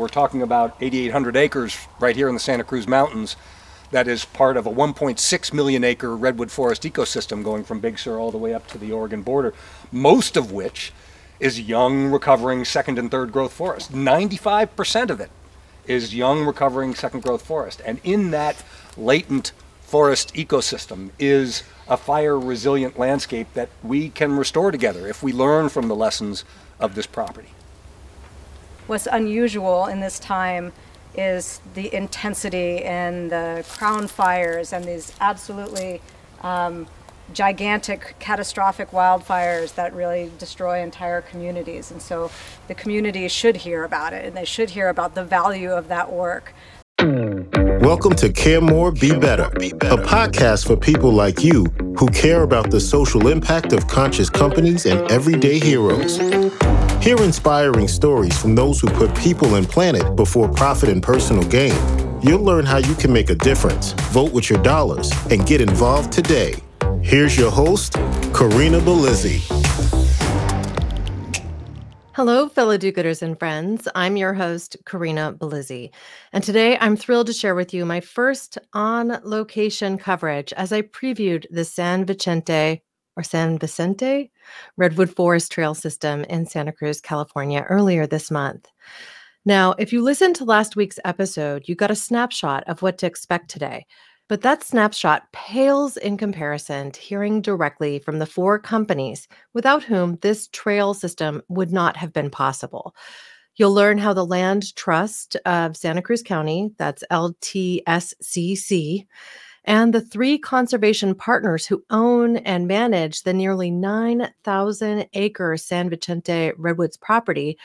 We're talking about 8,800 acres right here in the Santa Cruz Mountains that is part of a 1.6 million acre redwood forest ecosystem going from Big Sur all the way up to the Oregon border, most of which is young, recovering second and third growth forest. 95% of it is young, recovering second growth forest. And in that latent forest ecosystem is a fire resilient landscape that we can restore together if we learn from the lessons of this property. What's unusual in this time is the intensity and the crown fires and these absolutely um, gigantic, catastrophic wildfires that really destroy entire communities. And so the community should hear about it and they should hear about the value of that work. Welcome to Care More, Be Better, a podcast for people like you who care about the social impact of conscious companies and everyday heroes. Hear inspiring stories from those who put people and planet before profit and personal gain. You'll learn how you can make a difference, vote with your dollars, and get involved today. Here's your host, Corinna Bellizzi. Hello, fellow do gooders and friends. I'm your host, Corinna Bellizzi. And today I'm thrilled to share with you my first on location coverage as I previewed the San Vicente or San Vicente Redwood Forest Trail System in Santa Cruz, California, earlier this month. Now, if you listened to last week's episode, you got a snapshot of what to expect today. But that snapshot pales in comparison to hearing directly from the four companies without whom this trail system would not have been possible. You'll learn how the Land Trust of Santa Cruz County, that's LTSCC, and the three conservation partners who own and manage the nearly 9,000 acre San Vicente Redwoods property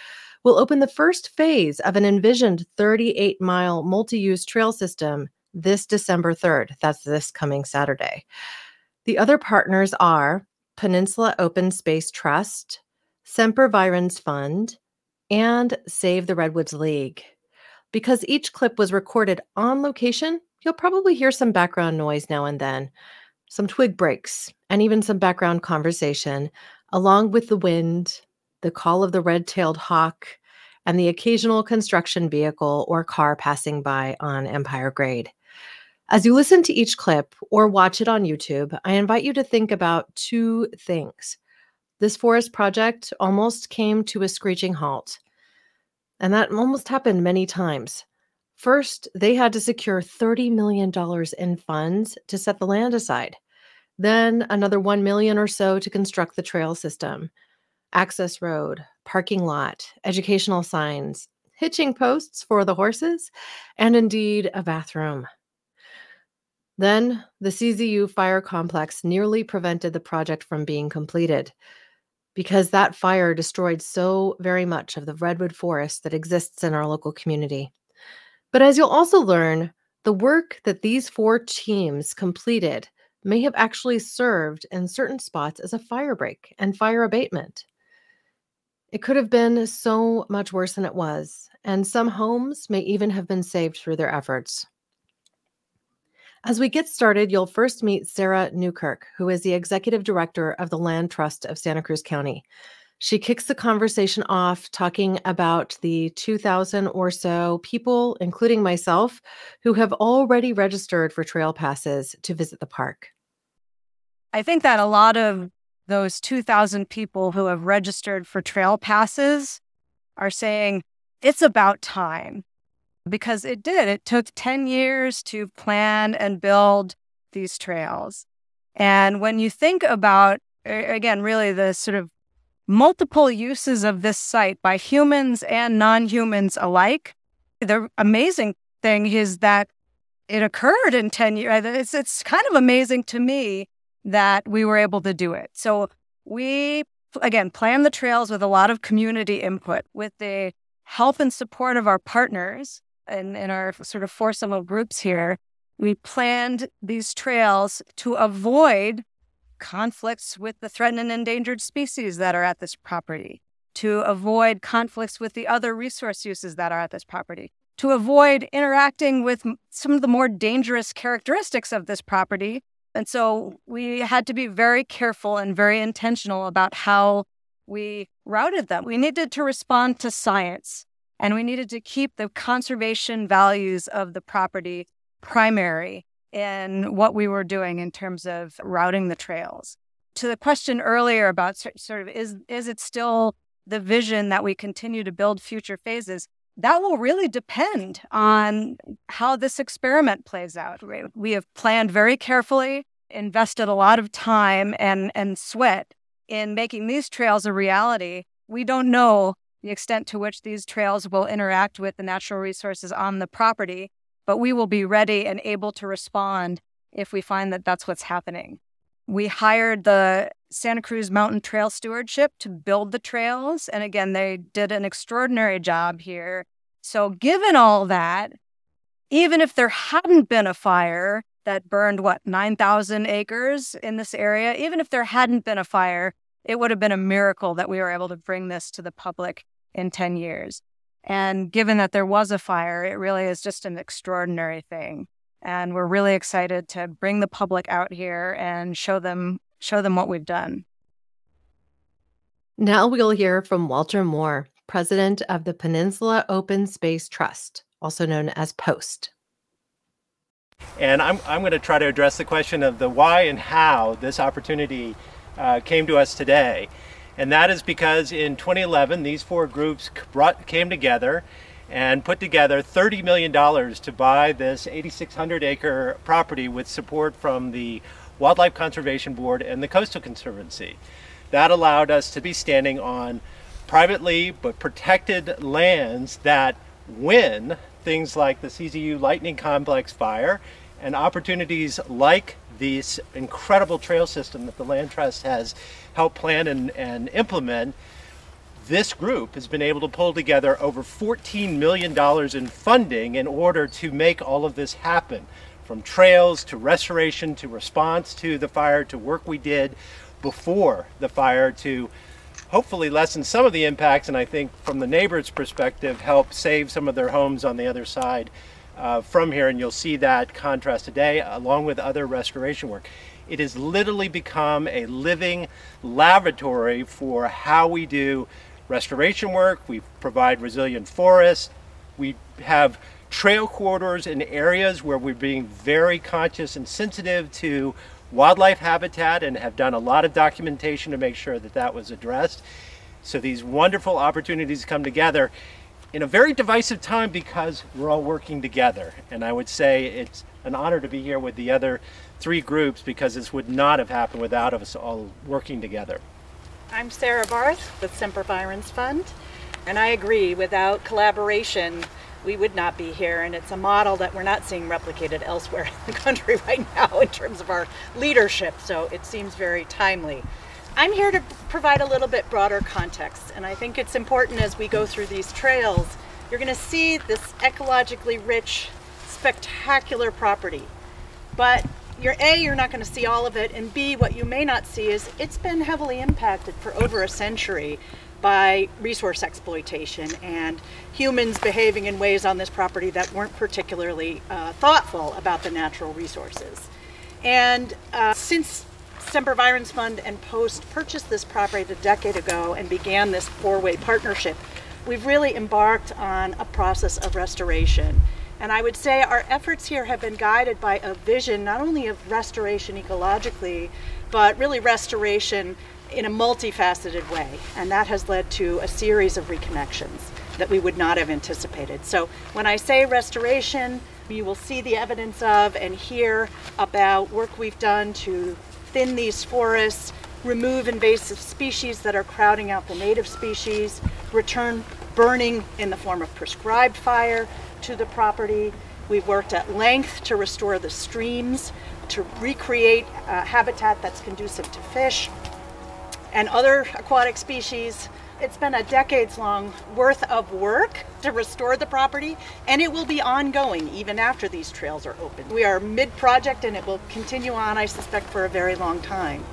will open the first phase of an envisioned 38 mile multi use trail system this December 3rd. That's this coming Saturday. The other partners are Peninsula Open Space Trust, Sempervirens Fund, and Save the Redwoods League. Because each clip was recorded on location, you'll probably hear some background noise now and then, some twig breaks, and even some background conversation, along with the wind, the call of the red tailed hawk, and the occasional construction vehicle or car passing by on Empire Grade. As you listen to each clip or watch it on YouTube, I invite you to think about two things. This forest project almost came to a screeching halt, and that almost happened many times. First, they had to secure $30 million in funds to set the land aside. Then another 1 million or so to construct the trail system, access road, parking lot, educational signs, hitching posts for the horses, and indeed a bathroom. Then, the CZU fire complex nearly prevented the project from being completed because that fire destroyed so very much of the redwood forest that exists in our local community. But as you'll also learn, the work that these four teams completed may have actually served in certain spots as a fire break and fire abatement. It could have been so much worse than it was, and some homes may even have been saved through their efforts. As we get started, you'll first meet Sarah Newkirk, who is the executive director of the Land Trust of Santa Cruz County. She kicks the conversation off talking about the 2,000 or so people, including myself, who have already registered for trail passes to visit the park. I think that a lot of those 2,000 people who have registered for trail passes are saying it's about time because it did. It took 10 years to plan and build these trails. And when you think about, again, really the sort of multiple uses of this site by humans and non humans alike, the amazing thing is that it occurred in 10 years. Uh, it's, it's kind of amazing to me that we were able to do it. So we, again, planned the trails with a lot of community input, with the help and support of our partners in, in our sort of foursome of groups here, we planned these trails to avoid conflicts with the threatened and endangered species that are at this property, to avoid conflicts with the other resource uses that are at this property, to avoid interacting with some of the more dangerous characteristics of this property. And so we had to be very careful and very intentional about how we routed them. We needed to respond to science And we needed to keep the conservation values of the property primary in what we were doing in terms of routing the trails. To the question earlier about sort of is is it still the vision that we continue to build future phases? That will really depend on how this experiment plays out. We have planned very carefully, invested a lot of time and, and sweat in making these trails a reality. We don't know the extent to which these trails will interact with the natural resources on the property, but we will be ready and able to respond if we find that that's what's happening. We hired the Santa Cruz Mountain Trail Stewardship to build the trails. And again, they did an extraordinary job here. So, given all that, even if there hadn't been a fire that burned, what, 9,000 acres in this area, even if there hadn't been a fire, it would have been a miracle that we were able to bring this to the public in 10 years. And given that there was a fire, it really is just an extraordinary thing. And we're really excited to bring the public out here and show them show them what we've done. Now we'll hear from Walter Moore, president of the Peninsula Open Space Trust, also known as POST. And I'm, I'm going to try to address the question of the why and how this opportunity uh, came to us today. And that is because in 2011, these four groups brought, came together and put together $30 million to buy this 8,600 acre property with support from the Wildlife Conservation Board and the Coastal Conservancy. That allowed us to be standing on privately but protected lands that when things like the CZU Lightning Complex fire and opportunities like this incredible trail system that the Land Trust has helped plan and, and implement, this group has been able to pull together over $14 million in funding in order to make all of this happen. From trails to restoration to response to the fire to work we did before the fire to hopefully lessen some of the impacts and I think from the neighbors' perspective help save some of their homes on the other side uh, from here, and you'll see that contrast today along with other restoration work. It has literally become a living laboratory for how we do restoration work. We provide resilient forests. We have trail corridors in areas where we're being very conscious and sensitive to wildlife habitat and have done a lot of documentation to make sure that that was addressed. So these wonderful opportunities come together in a very divisive time because we're all working together. And I would say it's an honor to be here with the other three groups because this would not have happened without us all working together. I'm Sarah Barth with Sempervirens Fund, and I agree, without collaboration, we would not be here. And it's a model that we're not seeing replicated elsewhere in the country right now in terms of our leadership, so it seems very timely. I'm here to provide a little bit broader context, and I think it's important as we go through these trails, you're going to see this ecologically rich, spectacular property. But you're A, you're not going to see all of it, and B, what you may not see is it's been heavily impacted for over a century by resource exploitation and humans behaving in ways on this property that weren't particularly uh, thoughtful about the natural resources. And uh, since Sempervirens Fund and Post purchased this property a decade ago and began this four-way partnership, we've really embarked on a process of restoration. And I would say our efforts here have been guided by a vision not only of restoration ecologically, but really restoration in a multifaceted way. And that has led to a series of reconnections that we would not have anticipated. So when I say restoration, you will see the evidence of and hear about work we've done to thin these forests, remove invasive species that are crowding out the native species, return burning in the form of prescribed fire to the property. We've worked at length to restore the streams, to recreate habitat that's conducive to fish and other aquatic species. It's been a decades long worth of work to restore the property, and it will be ongoing even after these trails are open. We are mid project and it will continue on, I suspect, for a very long time.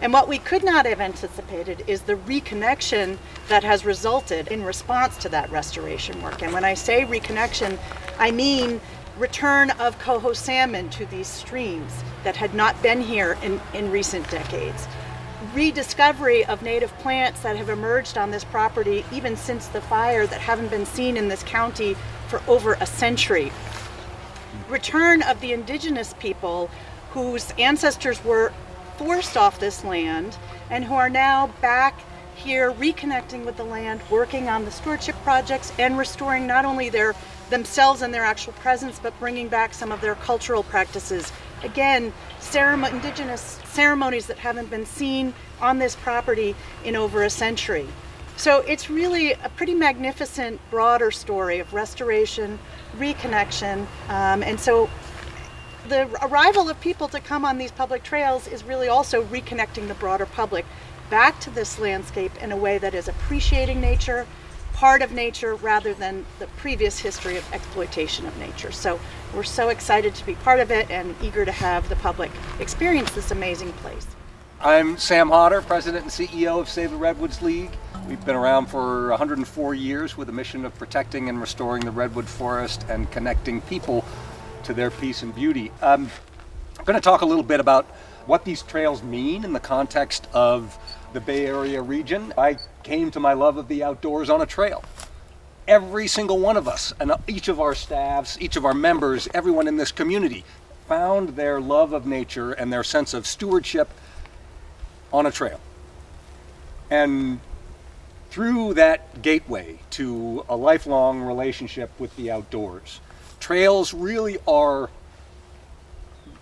And what we could not have anticipated is the reconnection that has resulted in response to that restoration work. And when I say reconnection, I mean return of coho salmon to these streams that had not been here in, in recent decades rediscovery of native plants that have emerged on this property even since the fire that haven't been seen in this county for over a century. Return of the indigenous people whose ancestors were forced off this land and who are now back here reconnecting with the land, working on the stewardship projects and restoring not only their themselves and their actual presence, but bringing back some of their cultural practices. Again, ceremony, indigenous ceremonies that haven't been seen on this property in over a century. So it's really a pretty magnificent, broader story of restoration, reconnection, um, and so the arrival of people to come on these public trails is really also reconnecting the broader public back to this landscape in a way that is appreciating nature, part of nature, rather than the previous history of exploitation of nature. So we're so excited to be part of it and eager to have the public experience this amazing place. I'm Sam Hodder, President and CEO of Save the Redwoods League. We've been around for 104 years with a mission of protecting and restoring the redwood forest and connecting people to their peace and beauty. Um, I'm going to talk a little bit about what these trails mean in the context of the Bay Area region. I came to my love of the outdoors on a trail. Every single one of us, and each of our staffs, each of our members, everyone in this community found their love of nature and their sense of stewardship on a trail. And through that gateway to a lifelong relationship with the outdoors, trails really are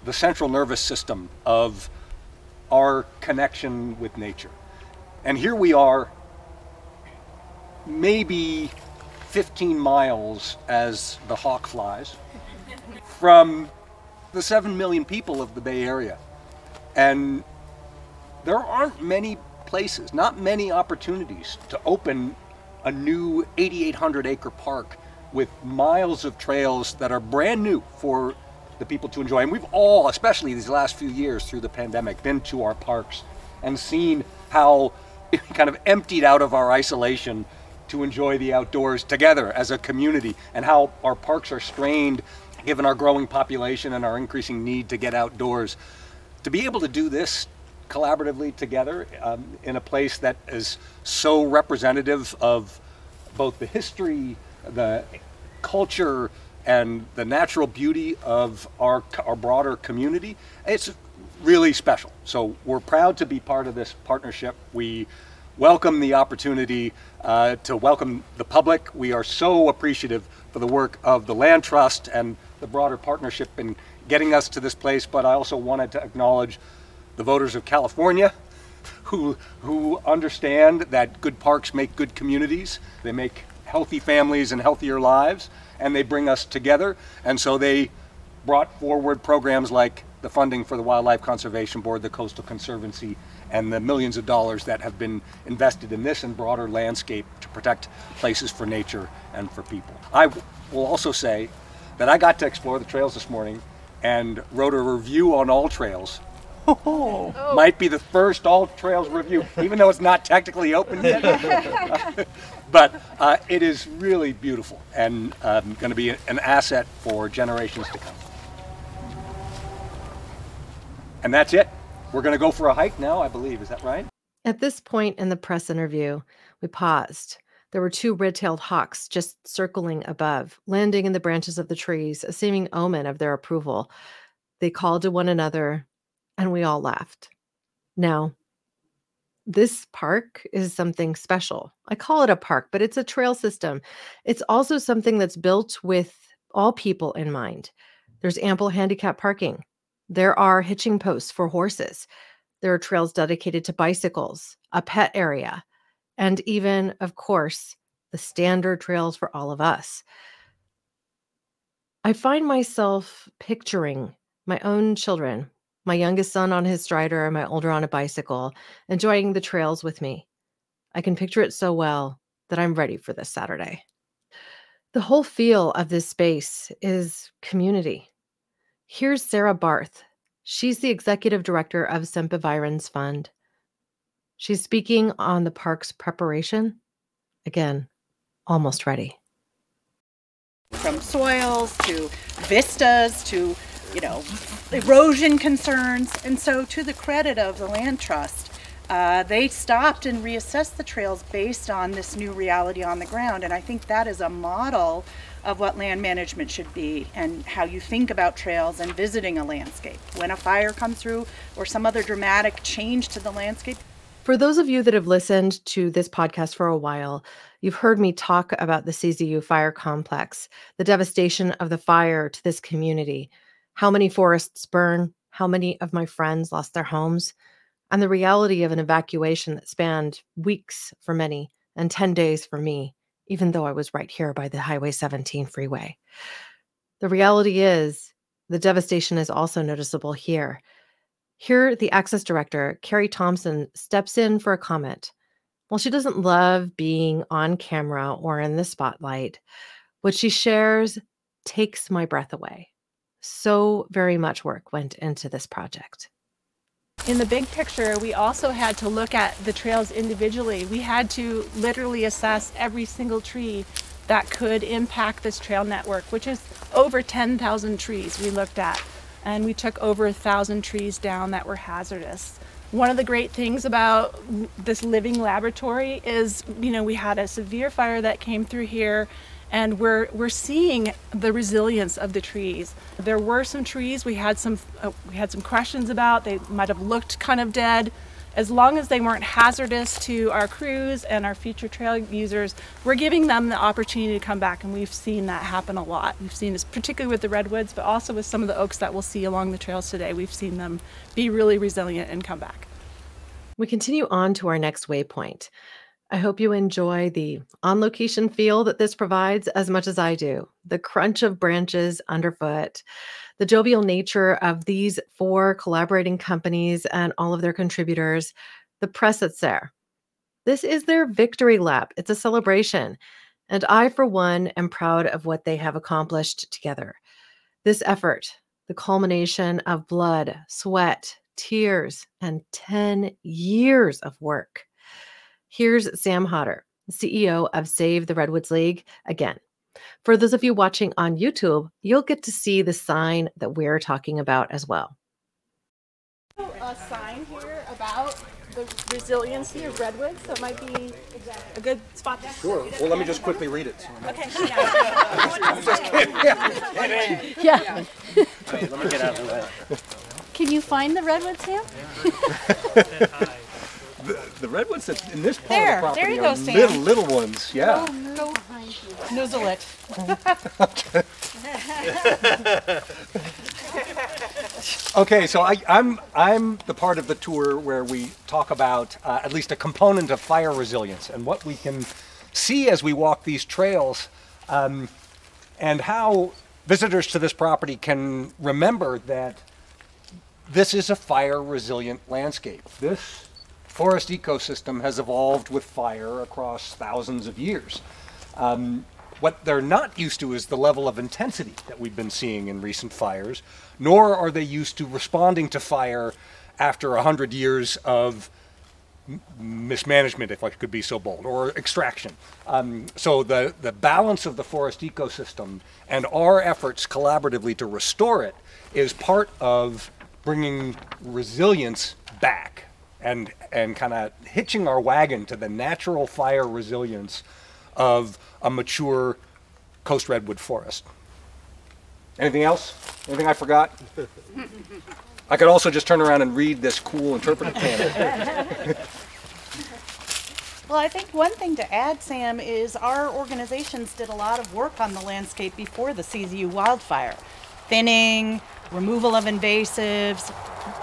the central nervous system of our connection with nature. And here we are, maybe 15 miles as the hawk flies from the 7 million people of the Bay Area. And there aren't many places, not many opportunities to open a new 8,800 acre park with miles of trails that are brand new for the people to enjoy. And we've all, especially these last few years through the pandemic, been to our parks and seen how kind of emptied out of our isolation to enjoy the outdoors together as a community and how our parks are strained given our growing population and our increasing need to get outdoors. To be able to do this collaboratively together um, in a place that is so representative of both the history, the culture, and the natural beauty of our, our broader community, it's really special. So we're proud to be part of this partnership. We welcome the opportunity uh, to welcome the public. We are so appreciative for the work of the Land Trust and the broader partnership in getting us to this place, but I also wanted to acknowledge the voters of California who, who understand that good parks make good communities. They make healthy families and healthier lives and they bring us together. And so they brought forward programs like the funding for the Wildlife Conservation Board, the Coastal Conservancy, and the millions of dollars that have been invested in this and broader landscape to protect places for nature and for people. I will also say that I got to explore the trails this morning and wrote a review on AllTrails. Oh. Might be the first all trails review, even though it's not technically open yet. but uh, it is really beautiful and um, going to be an asset for generations to come. And that's it. We're going to go for a hike now, I believe. Is that right? At this point in the press interview, we paused. There were two red tailed hawks just circling above, landing in the branches of the trees, a seeming omen of their approval. They called to one another, and we all laughed. Now, this park is something special. I call it a park, but it's a trail system. It's also something that's built with all people in mind. There's ample handicap parking. There are hitching posts for horses. There are trails dedicated to bicycles, a pet area, and even, of course, the standard trails for all of us. I find myself picturing my own children my youngest son on his strider my older on a bicycle, enjoying the trails with me. I can picture it so well that I'm ready for this Saturday. The whole feel of this space is community. Here's Sarah Barth. She's the executive director of Sempervirens Fund. She's speaking on the park's preparation. Again, almost ready. From soils to vistas to you know, erosion concerns. And so, to the credit of the Land Trust, uh, they stopped and reassessed the trails based on this new reality on the ground. And I think that is a model of what land management should be and how you think about trails and visiting a landscape. When a fire comes through or some other dramatic change to the landscape, For those of you that have listened to this podcast for a while, you've heard me talk about the CZU fire complex, the devastation of the fire to this community, how many forests burn, how many of my friends lost their homes, and the reality of an evacuation that spanned weeks for many and 10 days for me, even though I was right here by the Highway 17 freeway. The reality is, the devastation is also noticeable here. Here, the Access Director, Carrie Thompson, steps in for a comment. While she doesn't love being on camera or in the spotlight, what she shares takes my breath away. So very much work went into this project. In the big picture, we also had to look at the trails individually. We had to literally assess every single tree that could impact this trail network, which is over 10,000 trees we looked at. And we took over a thousand trees down that were hazardous. One of the great things about this living laboratory is, you know, we had a severe fire that came through here and we're we're seeing the resilience of the trees. There were some trees we had some uh, we had some questions about. They might have looked kind of dead. As long as they weren't hazardous to our crews and our future trail users, we're giving them the opportunity to come back, and we've seen that happen a lot. We've seen this particularly with the redwoods, but also with some of the oaks that we'll see along the trails today. We've seen them be really resilient and come back. We continue on to our next waypoint. I hope you enjoy the on location feel that this provides as much as I do. The crunch of branches underfoot, the jovial nature of these four collaborating companies and all of their contributors, the press that's there. This is their victory lap. It's a celebration. And I, for one, am proud of what they have accomplished together. This effort, the culmination of blood, sweat, tears, and 10 years of work. Here's Sam Hodder, CEO of Save the Redwoods League, again. For those of you watching on YouTube, you'll get to see the sign that we're talking about as well. A sign here about the resiliency of redwoods, so it might be a good spot to Sure. Well, let me just quickly read it. Okay. I'm just kidding. Yeah. Let me get out of the way. Can you find the redwood, Sam? The redwoods that in this part There, of the property there you are go, Sam. little, little ones. Yeah. nozzle it. Okay, so I, I'm I'm the part of the tour where we talk about uh, at least a component of fire resilience and what we can see as we walk these trails, um, and how visitors to this property can remember that this is a fire resilient landscape. This forest ecosystem has evolved with fire across thousands of years. Um, what they're not used to is the level of intensity that we've been seeing in recent fires, nor are they used to responding to fire after a hundred years of mismanagement, if I could be so bold, or extraction. Um, so the, the balance of the forest ecosystem and our efforts collaboratively to restore it is part of bringing resilience back and, and kind of hitching our wagon to the natural fire resilience of a mature coast redwood forest. Anything else? Anything I forgot? I could also just turn around and read this cool interpretive panel. Well, I think one thing to add, Sam, is our organizations did a lot of work on the landscape before the CZU wildfire. Thinning, removal of invasives,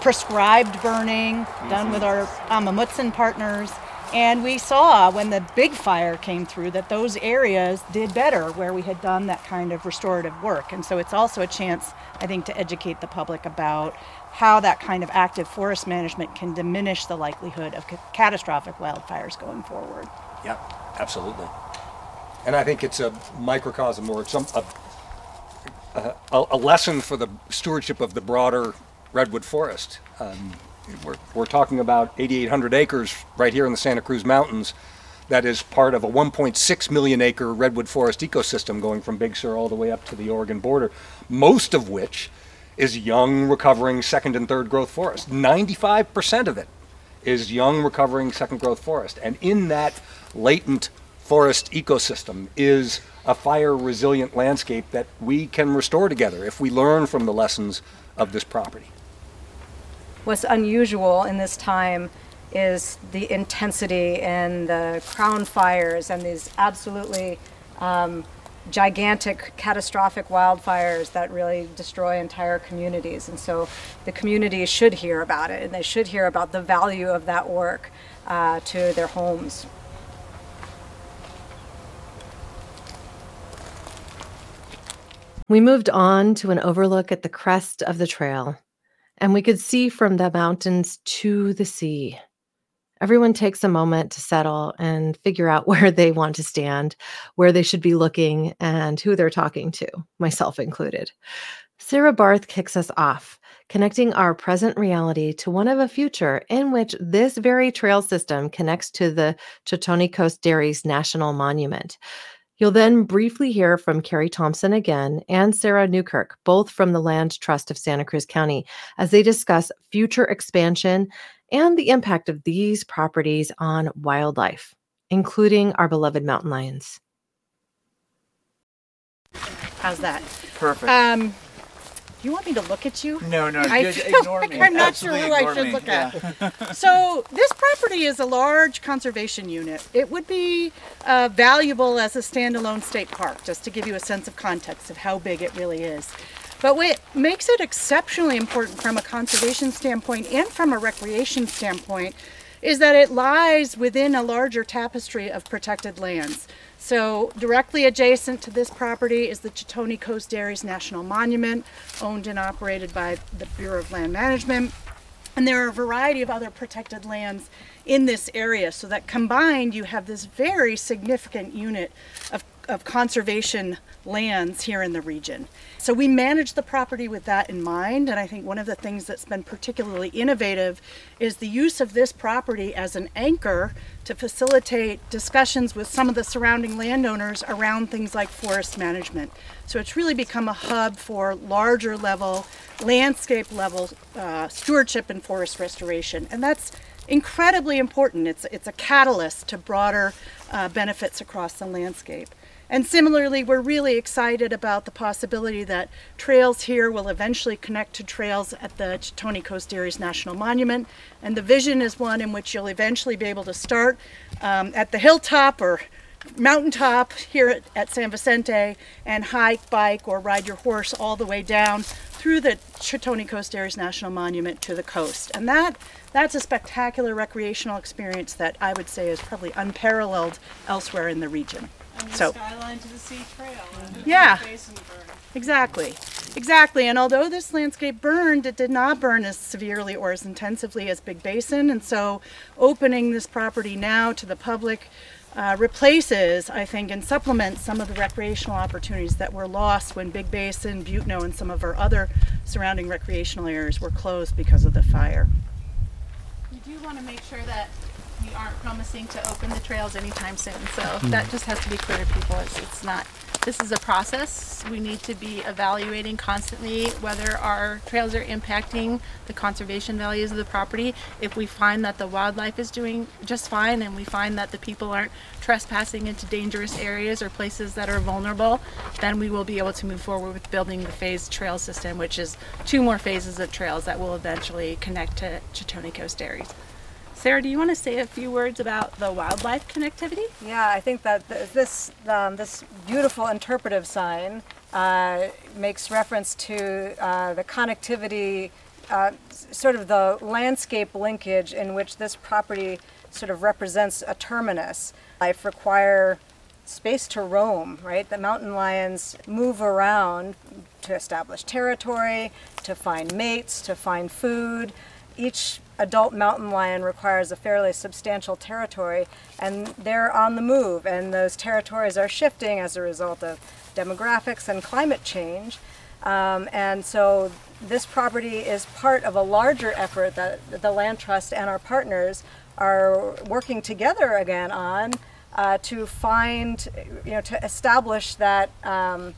prescribed burning, done with our Amah Mutsun partners. And we saw when the big fire came through that those areas did better where we had done that kind of restorative work. And so it's also a chance, I think, to educate the public about how that kind of active forest management can diminish the likelihood of ca- catastrophic wildfires going forward. Yeah, absolutely. And I think it's a microcosm or some a, a, a lesson for the stewardship of the broader redwood forest. Um, we're, we're talking about 8,800 acres right here in the Santa Cruz Mountains. That is part of a 1.6 million acre redwood forest ecosystem going from Big Sur all the way up to the Oregon border. Most of which is young, recovering second and third growth forest. 95% of it is young, recovering second growth forest. And in that latent forest ecosystem is a fire resilient landscape that we can restore together if we learn from the lessons of this property. What's unusual in this time is the intensity and the crown fires and these absolutely um, gigantic, catastrophic wildfires that really destroy entire communities. And so the community should hear about it and they should hear about the value of that work uh, to their homes. We moved on to an overlook at the crest of the trail, and we could see from the mountains to the sea. Everyone takes a moment to settle and figure out where they want to stand, where they should be looking, and who they're talking to, myself included. Sarah Barth kicks us off, connecting our present reality to one of a future in which this very trail system connects to the Cotoni Coast Dairies National Monument. You'll then briefly hear from Carrie Thompson again and Sarah Newkirk, both from the Land Trust of Santa Cruz County, as they discuss future expansion and the impact of these properties on wildlife, including our beloved mountain lions. How's that? Perfect. Um, do you want me to look at you? no, no, I just ignore like me. I'm not sure who I should me. look Yeah. at. So this property is a large conservation unit. It would be uh, valuable as a standalone state park, just to give you a sense of context of how big it really is. But what makes it exceptionally important from a conservation standpoint and from a recreation standpoint is that it lies within a larger tapestry of protected lands. So directly adjacent to this property is the Cotoni Coast Dairies National Monument, owned and operated by the Bureau of Land Management. And there are a variety of other protected lands in this area, so that combined you have this very significant unit of, of conservation lands here in the region. So we manage the property with that in mind, and I think one of the things that's been particularly innovative is the use of this property as an anchor to facilitate discussions with some of the surrounding landowners around things like forest management. So it's really become a hub for larger level, landscape level uh, stewardship and forest restoration. And that's incredibly important. It's, it's a catalyst to broader uh, benefits across the landscape. And similarly, we're really excited about the possibility that trails here will eventually connect to trails at the Cotoni Coast Dairies National Monument. And the vision is one in which you'll eventually be able to start um, at the hilltop or mountaintop here at, at San Vicente and hike, bike, or ride your horse all the way down through the Cotoni Coast Dairies National Monument to the coast. And that that's a spectacular recreational experience that I would say is probably unparalleled elsewhere in the region. So skyline to the sea trail. Yeah. Exactly. Exactly. And although this landscape burned, it did not burn as severely or as intensively as Big Basin. And so opening this property now to the public uh, replaces, I think, and supplements some of the recreational opportunities that were lost when Big Basin, Butano, and some of our other surrounding recreational areas were closed because of the fire. We do want to make sure that aren't promising to open the trails anytime soon. So hmm. that just has to be clear to people. It's, it's not, this is a process. We need to be evaluating constantly whether our trails are impacting the conservation values of the property. If we find that the wildlife is doing just fine and we find that the people aren't trespassing into dangerous areas or places that are vulnerable, then we will be able to move forward with building the phased trail system, which is two more phases of trails that will eventually connect to Cotoni Coast Dairies. Sarah, do you want to say a few words about the wildlife connectivity? Yeah, I think that th- this um, this beautiful interpretive sign uh, makes reference to uh, the connectivity, uh, sort of the landscape linkage in which this property sort of represents a terminus. Life require space to roam, right? The mountain lions move around to establish territory, to find mates, to find food. Each adult mountain lion requires a fairly substantial territory, and they're on the move, and those territories are shifting as a result of demographics and climate change. Um, and so this property is part of a larger effort that the Land Trust and our partners are working together again on uh, to find, you know, to establish that um,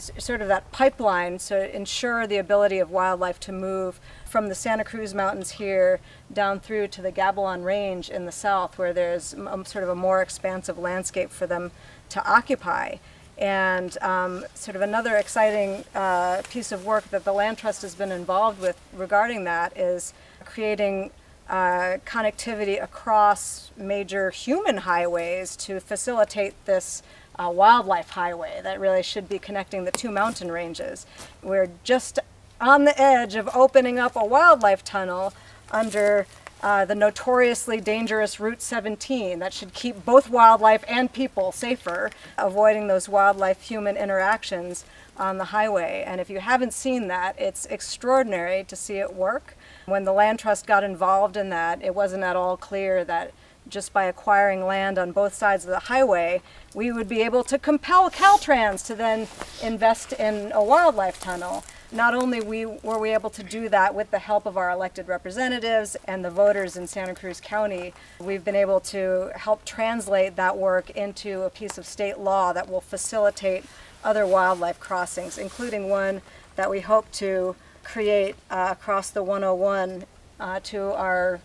sort of that pipeline to ensure the ability of wildlife to move from the Santa Cruz Mountains here down through to the Gabilan Range in the south, where there's sort of a more expansive landscape for them to occupy. And um, sort of another exciting uh, piece of work that the Land Trust has been involved with regarding that is creating uh, connectivity across major human highways to facilitate this uh, wildlife highway that really should be connecting the two mountain ranges. We're just on the edge of opening up a wildlife tunnel under uh, the notoriously dangerous Route 17 that should keep both wildlife and people safer, avoiding those wildlife human interactions on the highway. And if you haven't seen that, it's extraordinary to see it work. When the Land Trust got involved in that, it wasn't at all clear that just by acquiring land on both sides of the highway, we would be able to compel Caltrans to then invest in a wildlife tunnel. Not only we, were we able to do that with the help of our elected representatives and the voters in Santa Cruz County, we've been able to help translate that work into a piece of state law that will facilitate other wildlife crossings, including one that we hope to create uh, across the 101 uh, to our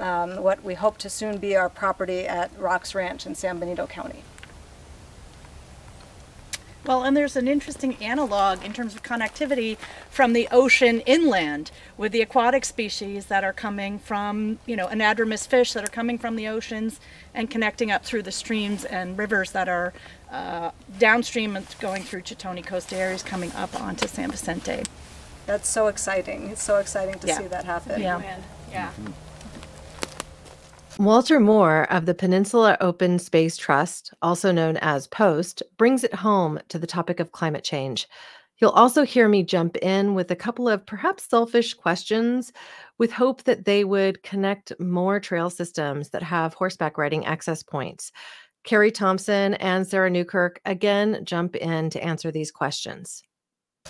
um, what we hope to soon be our property at Rocks Ranch in San Benito County. Well, and there's an interesting analog in terms of connectivity from the ocean inland with the aquatic species that are coming from, you know, anadromous fish that are coming from the oceans and connecting up through the streams and rivers that are uh, downstream and going through Cotoni Coast areas coming up onto San Vicente. That's so exciting. It's so exciting to Yeah. see that happen. Yeah. Yeah. Walter Moore of the Peninsula Open Space Trust, also known as POST, brings it home to the topic of climate change. You'll also hear me jump in with a couple of perhaps selfish questions with hope that they would connect more trail systems that have horseback riding access points. Carrie Thompson and Sarah Newkirk again jump in to answer these questions.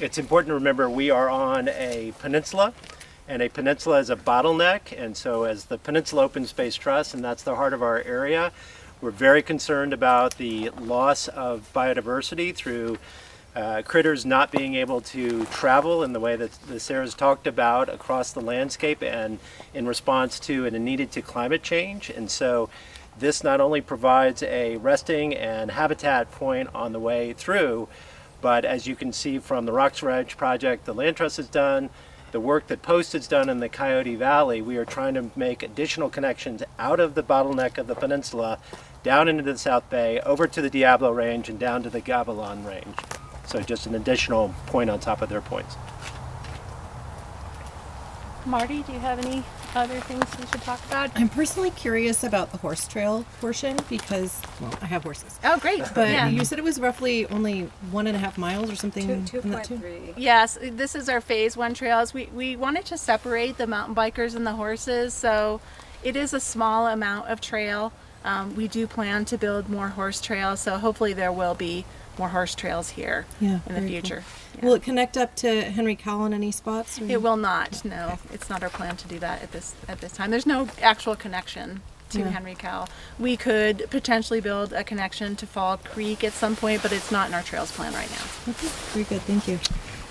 It's important to remember we are on a peninsula, and a peninsula is a bottleneck. And so, as the Peninsula Open Space Trust, and that's the heart of our area, we're very concerned about the loss of biodiversity through uh, critters not being able to travel in the way that the Sarah's talked about across the landscape and in response to and needed to climate change. And so, this not only provides a resting and habitat point on the way through, but as you can see from the Rocks Ranch project the Land Trust has done, the work that Post has done in the Coyote Valley, we are trying to make additional connections out of the bottleneck of the peninsula, down into the South Bay, over to the Diablo Range, and down to the Gabilan Range. So just an additional point on top of their points. Marty, do you have any other things we should talk about? I'm personally curious about the horse trail portion because, well, I have horses. Oh, great. But yeah. you said it was roughly only one and a half miles or something. Two, in that too? 2.3. Yes, this is our phase one trails. We, we wanted to separate the mountain bikers and the horses, so it is a small amount of trail. Um, we do plan to build more horse trails, so hopefully there will be more horse trails here Yeah, in the very cool. future. Will it connect up to Henry Cowell in any spots? or- It will not. No, it's not our plan to do that at this at this time. There's no actual connection to Yeah. Henry Cow. We could potentially build a connection to Fall Creek at some point, but it's not in our trails plan right now. Okay, very good. Thank you.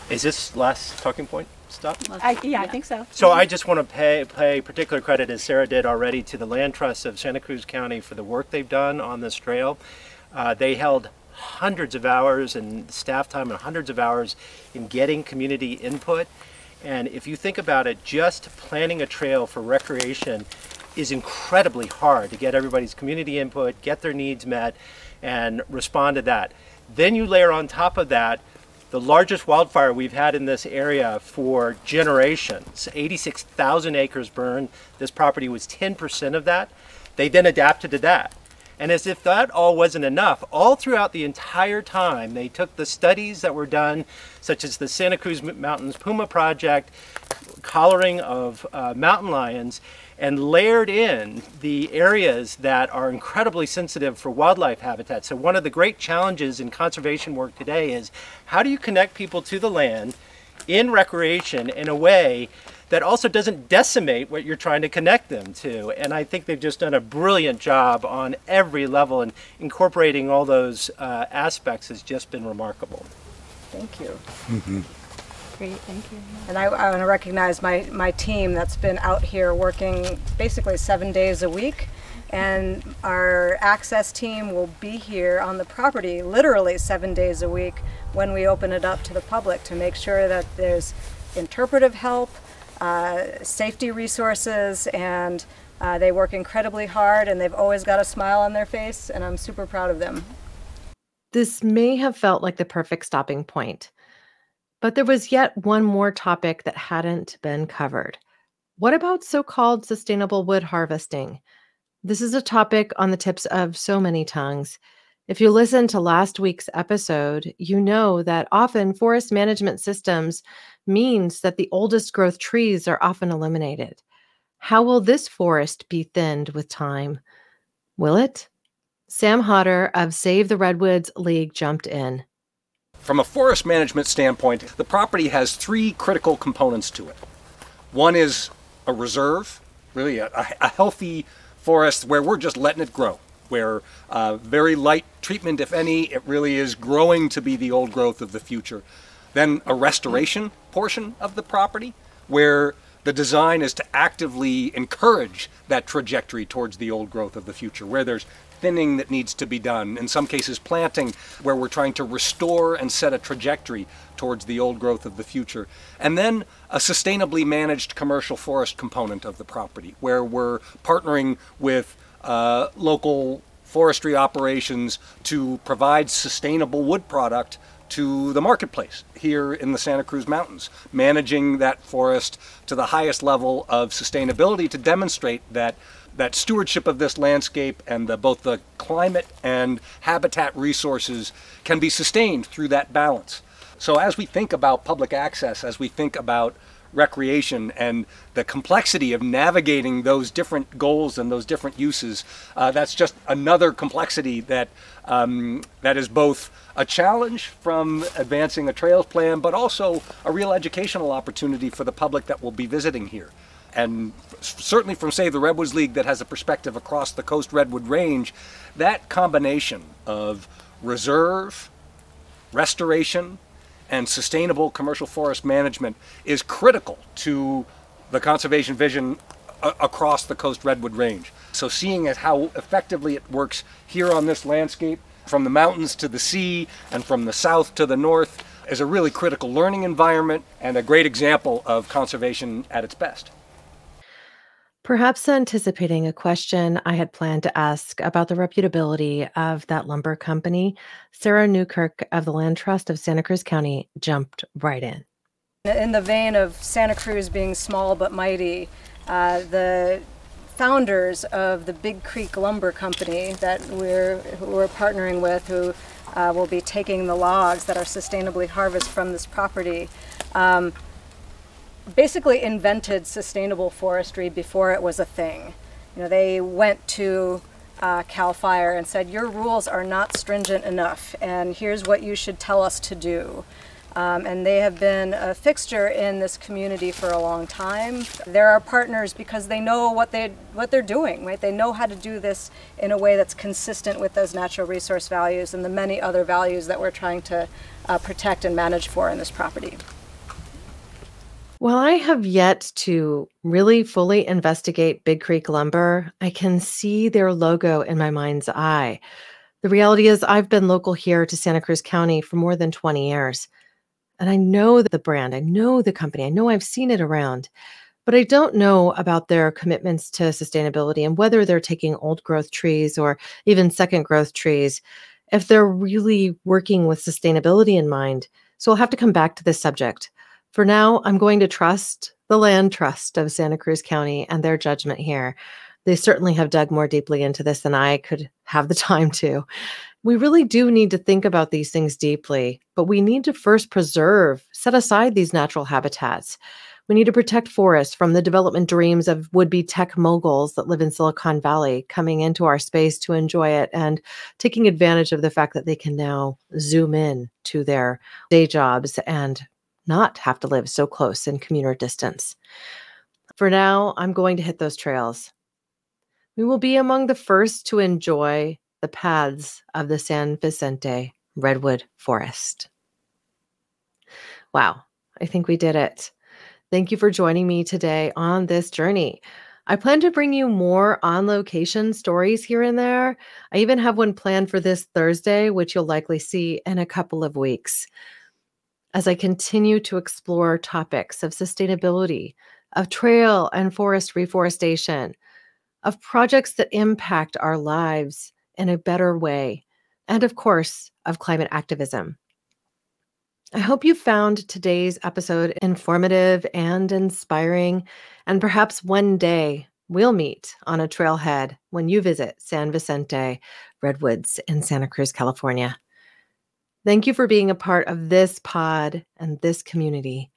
Is this last talking point stop? I, yeah, I think so. So I just want to pay, pay particular credit, as Sarah did already, to the Land Trust of Santa Cruz County for the work they've done on this trail. Uh, they held hundreds of hours and staff time and hundreds of hours in getting community input. And if you think about it, just planning a trail for recreation is incredibly hard to get everybody's community input, get their needs met, and respond to that. Then you layer on top of that the largest wildfire we've had in this area for generations 86,000 acres burned. This property was 10% of that. They then adapted to that. And as if that all wasn't enough, all throughout the entire time, they took the studies that were done, such as the Santa Cruz Mountains Puma Project, collaring of uh, mountain lions, and layered in the areas that are incredibly sensitive for wildlife habitat. So, one of the great challenges in conservation work today is how do you connect people to the land in recreation in a way that also doesn't decimate what you're trying to connect them to. And I think they've just done a brilliant job on every level, and incorporating all those uh, aspects has just been remarkable. Thank you. Great, thank you. And I, I want to recognize my, my team that's been out here working basically seven days a week. And our access team will be here on the property literally seven days a week when we open it up to the public to make sure that there's interpretive help, uh, safety resources, and uh, they work incredibly hard and they've always got a smile on their face, and I'm super proud of them. This may have felt like the perfect stopping point, but there was yet one more topic that hadn't been covered. What about so called sustainable wood harvesting? This is a topic on the tips of so many tongues. If you listened to last week's episode, you know that often forest management systems means that the oldest growth trees are often eliminated. How will this forest be thinned with time? Will it? Sam Hodder of Save the Redwoods League jumped in. From a forest management standpoint, the property has three critical components to it. One is a reserve, really a, a healthy forest where we're just letting it grow, where uh, very light treatment, if any, it really is growing to be the old growth of the future. Then a restoration portion of the property where the design is to actively encourage that trajectory towards the old growth of the future, where there's thinning that needs to be done, in some cases planting, where we're trying to restore and set a trajectory towards the old growth of the future. And then a sustainably managed commercial forest component of the property, where we're partnering with uh, local forestry operations to provide sustainable wood product to the marketplace here in the Santa Cruz Mountains, managing that forest to the highest level of sustainability to demonstrate that that stewardship of this landscape and the, both the climate and habitat resources can be sustained through that balance. So as we think about public access, as we think about recreation and the complexity of navigating those different goals and those different uses, uh, that's just another complexity that um, that is both a challenge from advancing a trails plan, but also a real educational opportunity for the public that will be visiting here. And certainly from Save the Redwoods League that has a perspective across the Coast Redwood Range, that combination of reserve, restoration, and sustainable commercial forest management is critical to the conservation vision across the Coast Redwood Range. So seeing as how effectively it works here on this landscape, from the mountains to the sea and from the south to the north, is a really critical learning environment and a great example of conservation at its best. Perhaps anticipating a question I had planned to ask about the reputability of that lumber company, Sarah Newkirk of the Land Trust of Santa Cruz County jumped right in. In the vein of Santa Cruz being small but mighty, uh, the founders of the Big Creek Lumber Company that we're, we're partnering with, who uh, will be taking the logs that are sustainably harvested from this property, um, basically invented sustainable forestry before it was a thing. You know, they went to uh, Cal Fire and said, "Your rules are not stringent enough, and here's what you should tell us to do." Um, and they have been a fixture in this community for a long time. They're our partners because they know what they what they're doing, right? They know how to do this in a way that's consistent with those natural resource values and the many other values that we're trying to uh, protect and manage for in this property. While I have yet to really fully investigate Big Creek Lumber, I can see their logo in my mind's eye. The reality is, I've been local here to Santa Cruz County for more than 20 years. And I know the brand, I know the company, I know I've seen it around, but I don't know about their commitments to sustainability and whether they're taking old growth trees or even second growth trees, if they're really working with sustainability in mind. So I'll have to come back to this subject. For now, I'm going to trust the Land Trust of Santa Cruz County and their judgment here. They certainly have dug more deeply into this than I could have the time to. We really do need to think about these things deeply, but we need to first preserve, set aside these natural habitats. We need to protect forests from the development dreams of would be tech moguls that live in Silicon Valley coming into our space to enjoy it and taking advantage of the fact that they can now zoom in to their day jobs and not have to live so close in commuter distance. For now, I'm going to hit those trails. We will be among the first to enjoy the paths of the San Vicente Redwood Forest. Wow, I think we did it. Thank you for joining me today on this journey. I plan to bring you more on location stories here and there. I even have one planned for this Thursday, which you'll likely see in a couple of weeks. As I continue to explore topics of sustainability, of trail and forest reforestation, of projects that impact our lives in a better way, and of course, of climate activism. I hope you found today's episode informative and inspiring, and perhaps one day we'll meet on a trailhead when you visit San Vicente Redwoods in Santa Cruz, California. Thank you for being a part of this pod and this community,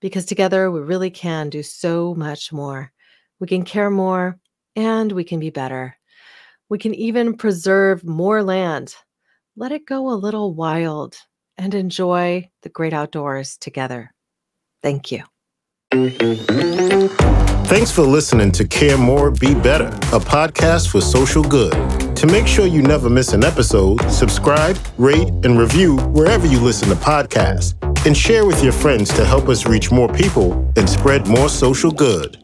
because together we really can do so much more. We can care more and we can be better. We can even preserve more land, let it go a little wild and enjoy the great outdoors together. Thank you. Thanks for listening to Care More, Be Better, a podcast for social good. To make sure you never miss an episode, subscribe, rate, and review wherever you listen to podcasts, and share with your friends to help us reach more people and spread more social good.